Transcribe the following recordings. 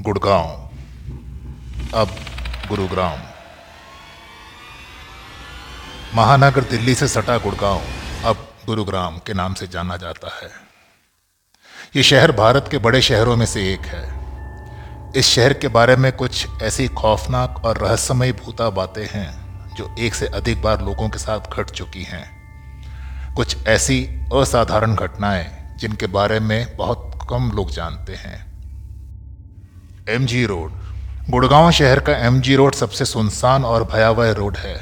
गुड़गांव। अब गुरुग्राम। महानगर दिल्ली से सटा गुड़गांव, अब गुरुग्राम के नाम से जाना जाता है। ये शहर भारत के बड़े शहरों में से एक है। इस शहर के बारे में कुछ ऐसी खौफनाक और रहस्यमय भूता बातें हैं, जो एक से अधिक बार लोगों के साथ घट चुकी हैं। कुछ ऐसी असाधारण घटनाएँ, जिनके बारे में बहुत कम लोग जानते हैं। एम जी रोड गुड़गांव शहर का एम जी रोड सबसे सुनसान और भयावह रोड है।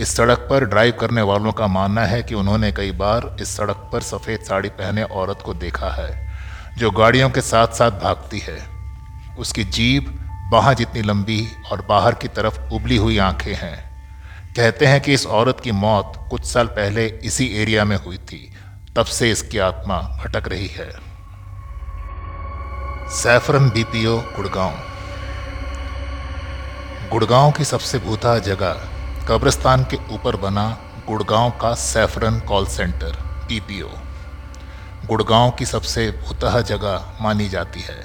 इस सड़क पर ड्राइव करने वालों का मानना है कि उन्होंने कई बार इस सड़क पर सफ़ेद साड़ी पहने औरत को देखा है, जो गाड़ियों के साथ साथ भागती है। उसकी जीभ, बाह जितनी लंबी और बाहर की तरफ़ उबली हुई आँखें हैं। कहते हैं कि इस औरत की मौत कुछ साल पहले इसी एरिया में हुई थी। तब से इसकी आत्मा भटक रही है। Saffron BPO, Gurgaon. गुड़गांव की सबसे भूता जगह कब्रिस्तान के ऊपर बना गुड़गांव का saffron call centre BPO Gurgaon की सबसे भूतः जगह मानी जाती है।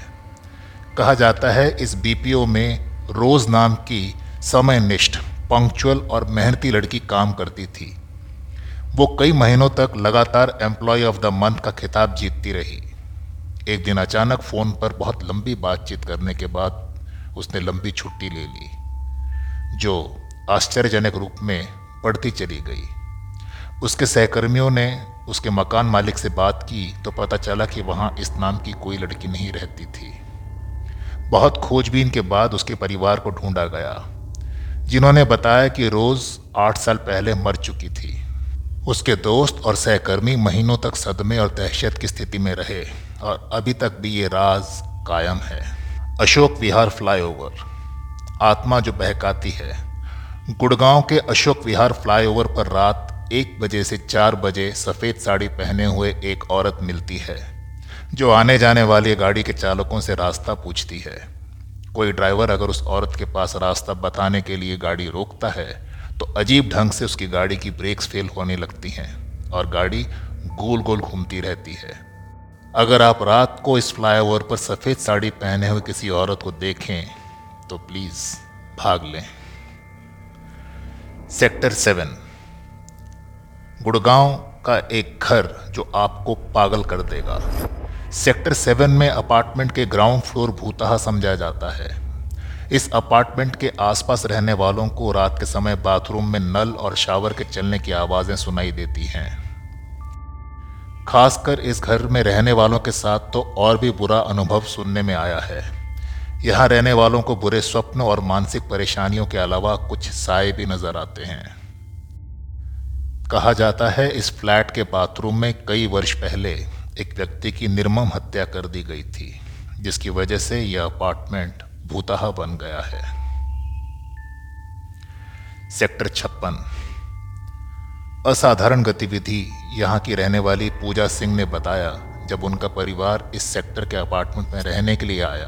कहा जाता है इस बीपीओ में रोज नाम की समयनिष्ठ, पंक्चुअल और मेहनती लड़की काम करती थी। वो कई महीनों तक लगातार एम्प्लॉय ऑफ़ द मंथ का खिताब जीतती रही। एक दिन अचानक फ़ोन पर बहुत लंबी बातचीत करने के बाद उसने लंबी छुट्टी ले ली, जो आश्चर्यजनक रूप में बढ़ती चली गई। उसके सहकर्मियों ने उसके मकान मालिक से बात की तो पता चला कि वहाँ इस नाम की कोई लड़की नहीं रहती थी। बहुत खोजबीन के बाद उसके परिवार को ढूंढा गया, जिन्होंने बताया कि रोज़ आठ साल पहले मर चुकी थी। उसके दोस्त और सहकर्मी महीनों तक सदमे और दहशत की स्थिति में रहे। और अभी तक भी ये राज कायम है। अशोक विहार फ्लाईओवर। आत्मा जो बहकाती है। गुड़गांव के अशोक विहार फ्लाईओवर पर रात एक बजे से चार बजे सफ़ेद साड़ी पहने हुए एक औरत मिलती है, जो आने जाने वाली गाड़ी के चालकों से रास्ता पूछती है। कोई ड्राइवर अगर उस औरत के पास रास्ता बताने के लिए गाड़ी रोकता है तो अजीब ढंग से उसकी गाड़ी की ब्रेक्स फेल होने लगती हैं और गाड़ी गोल गोल घूमती रहती है। अगर आप रात को इस फ्लाईओवर पर सफ़ेद साड़ी पहने हुए किसी औरत को देखें तो प्लीज़ भाग लें। सेक्टर सेवन गुड़गांव का एक घर जो आपको पागल कर देगा। सेक्टर सेवन में अपार्टमेंट के ग्राउंड फ्लोर भूतहा समझा जाता है। इस अपार्टमेंट के आसपास रहने वालों को रात के समय बाथरूम में नल और शावर के चलने की आवाज़ें सुनाई देती हैं। खासकर इस घर में रहने वालों के साथ तो और भी बुरा अनुभव सुनने में आया है। यहाँ रहने वालों को बुरे स्वप्न और मानसिक परेशानियों के अलावा कुछ साए भी नज़र आते हैं। कहा जाता है, इस फ्लैट के बाथरूम में कई वर्ष पहले एक व्यक्ति की निर्मम हत्या कर दी गई थी, जिसकी वजह से यह अपार्टमेंट भूतहा बन गया है। सेक्टर छप्पन। असाधारण गतिविधि यहाँ की रहने वाली पूजा सिंह ने बताया, जब उनका परिवार इस सेक्टर के अपार्टमेंट में रहने के लिए आया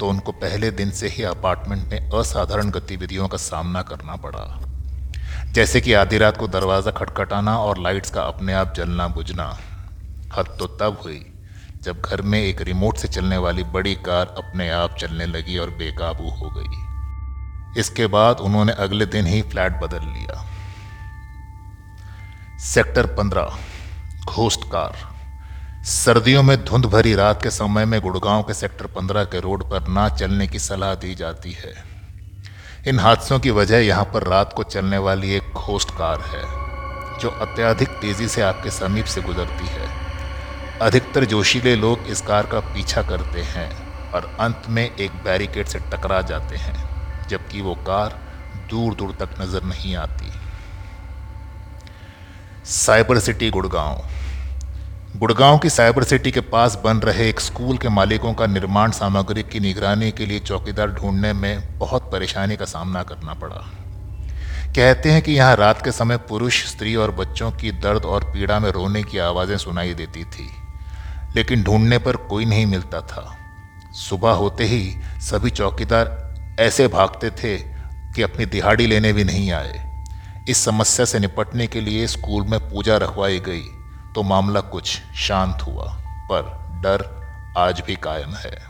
तो उनको पहले दिन से ही अपार्टमेंट में असाधारण गतिविधियों का सामना करना पड़ा। जैसे कि आधी रात को दरवाज़ा खटखटाना और लाइट्स का अपने आप जलना बुझना, हद तो तब हुई, जब घर में एक रिमोट से चलने वाली बड़ी कार अपने आप चलने लगी और बेकाबू हो गई। इसके बाद उन्होंने अगले दिन ही फ्लैट बदल लिया। सेक्टर पंद्रह घोस्ट कार सर्दियों में धुंध भरी रात के समय में गुड़गांव के सेक्टर पंद्रह के रोड पर ना चलने की सलाह दी जाती है। इन हादसों की वजह यहाँ पर रात को चलने वाली एक घोस्ट कार है, जो अत्यधिक तेज़ी से आपके समीप से गुजरती है। अधिकतर जोशीले लोग इस कार का पीछा करते हैं और अंत में एक बैरिकेड से टकरा जाते हैं, जबकि वो कार दूर दूर तक नज़र नहीं आती। Cyber city Gurgaon. गुड़गांव की साइबर सिटी के पास बन रहे एक स्कूल के मालिकों का निर्माण सामग्री की निगरानी के लिए चौकीदार ढूँढने में बहुत परेशानी का सामना करना पड़ा। कहते हैं कि यहाँ रात के समय पुरुष, स्त्री और बच्चों की दर्द और पीड़ा में रोने की आवाज़ें सुनाई देती थी, लेकिन ढूँढने पर कोई नहीं मिलता था। सुबह होते ही सभी चौकीदार ऐसे भागते थे कि अपनी दिहाड़ी लेने भी नहीं आए। इस समस्या से निपटने के लिए स्कूल में पूजा रखवाई गई तो मामला कुछ शांत हुआ, पर डर आज भी कायम है।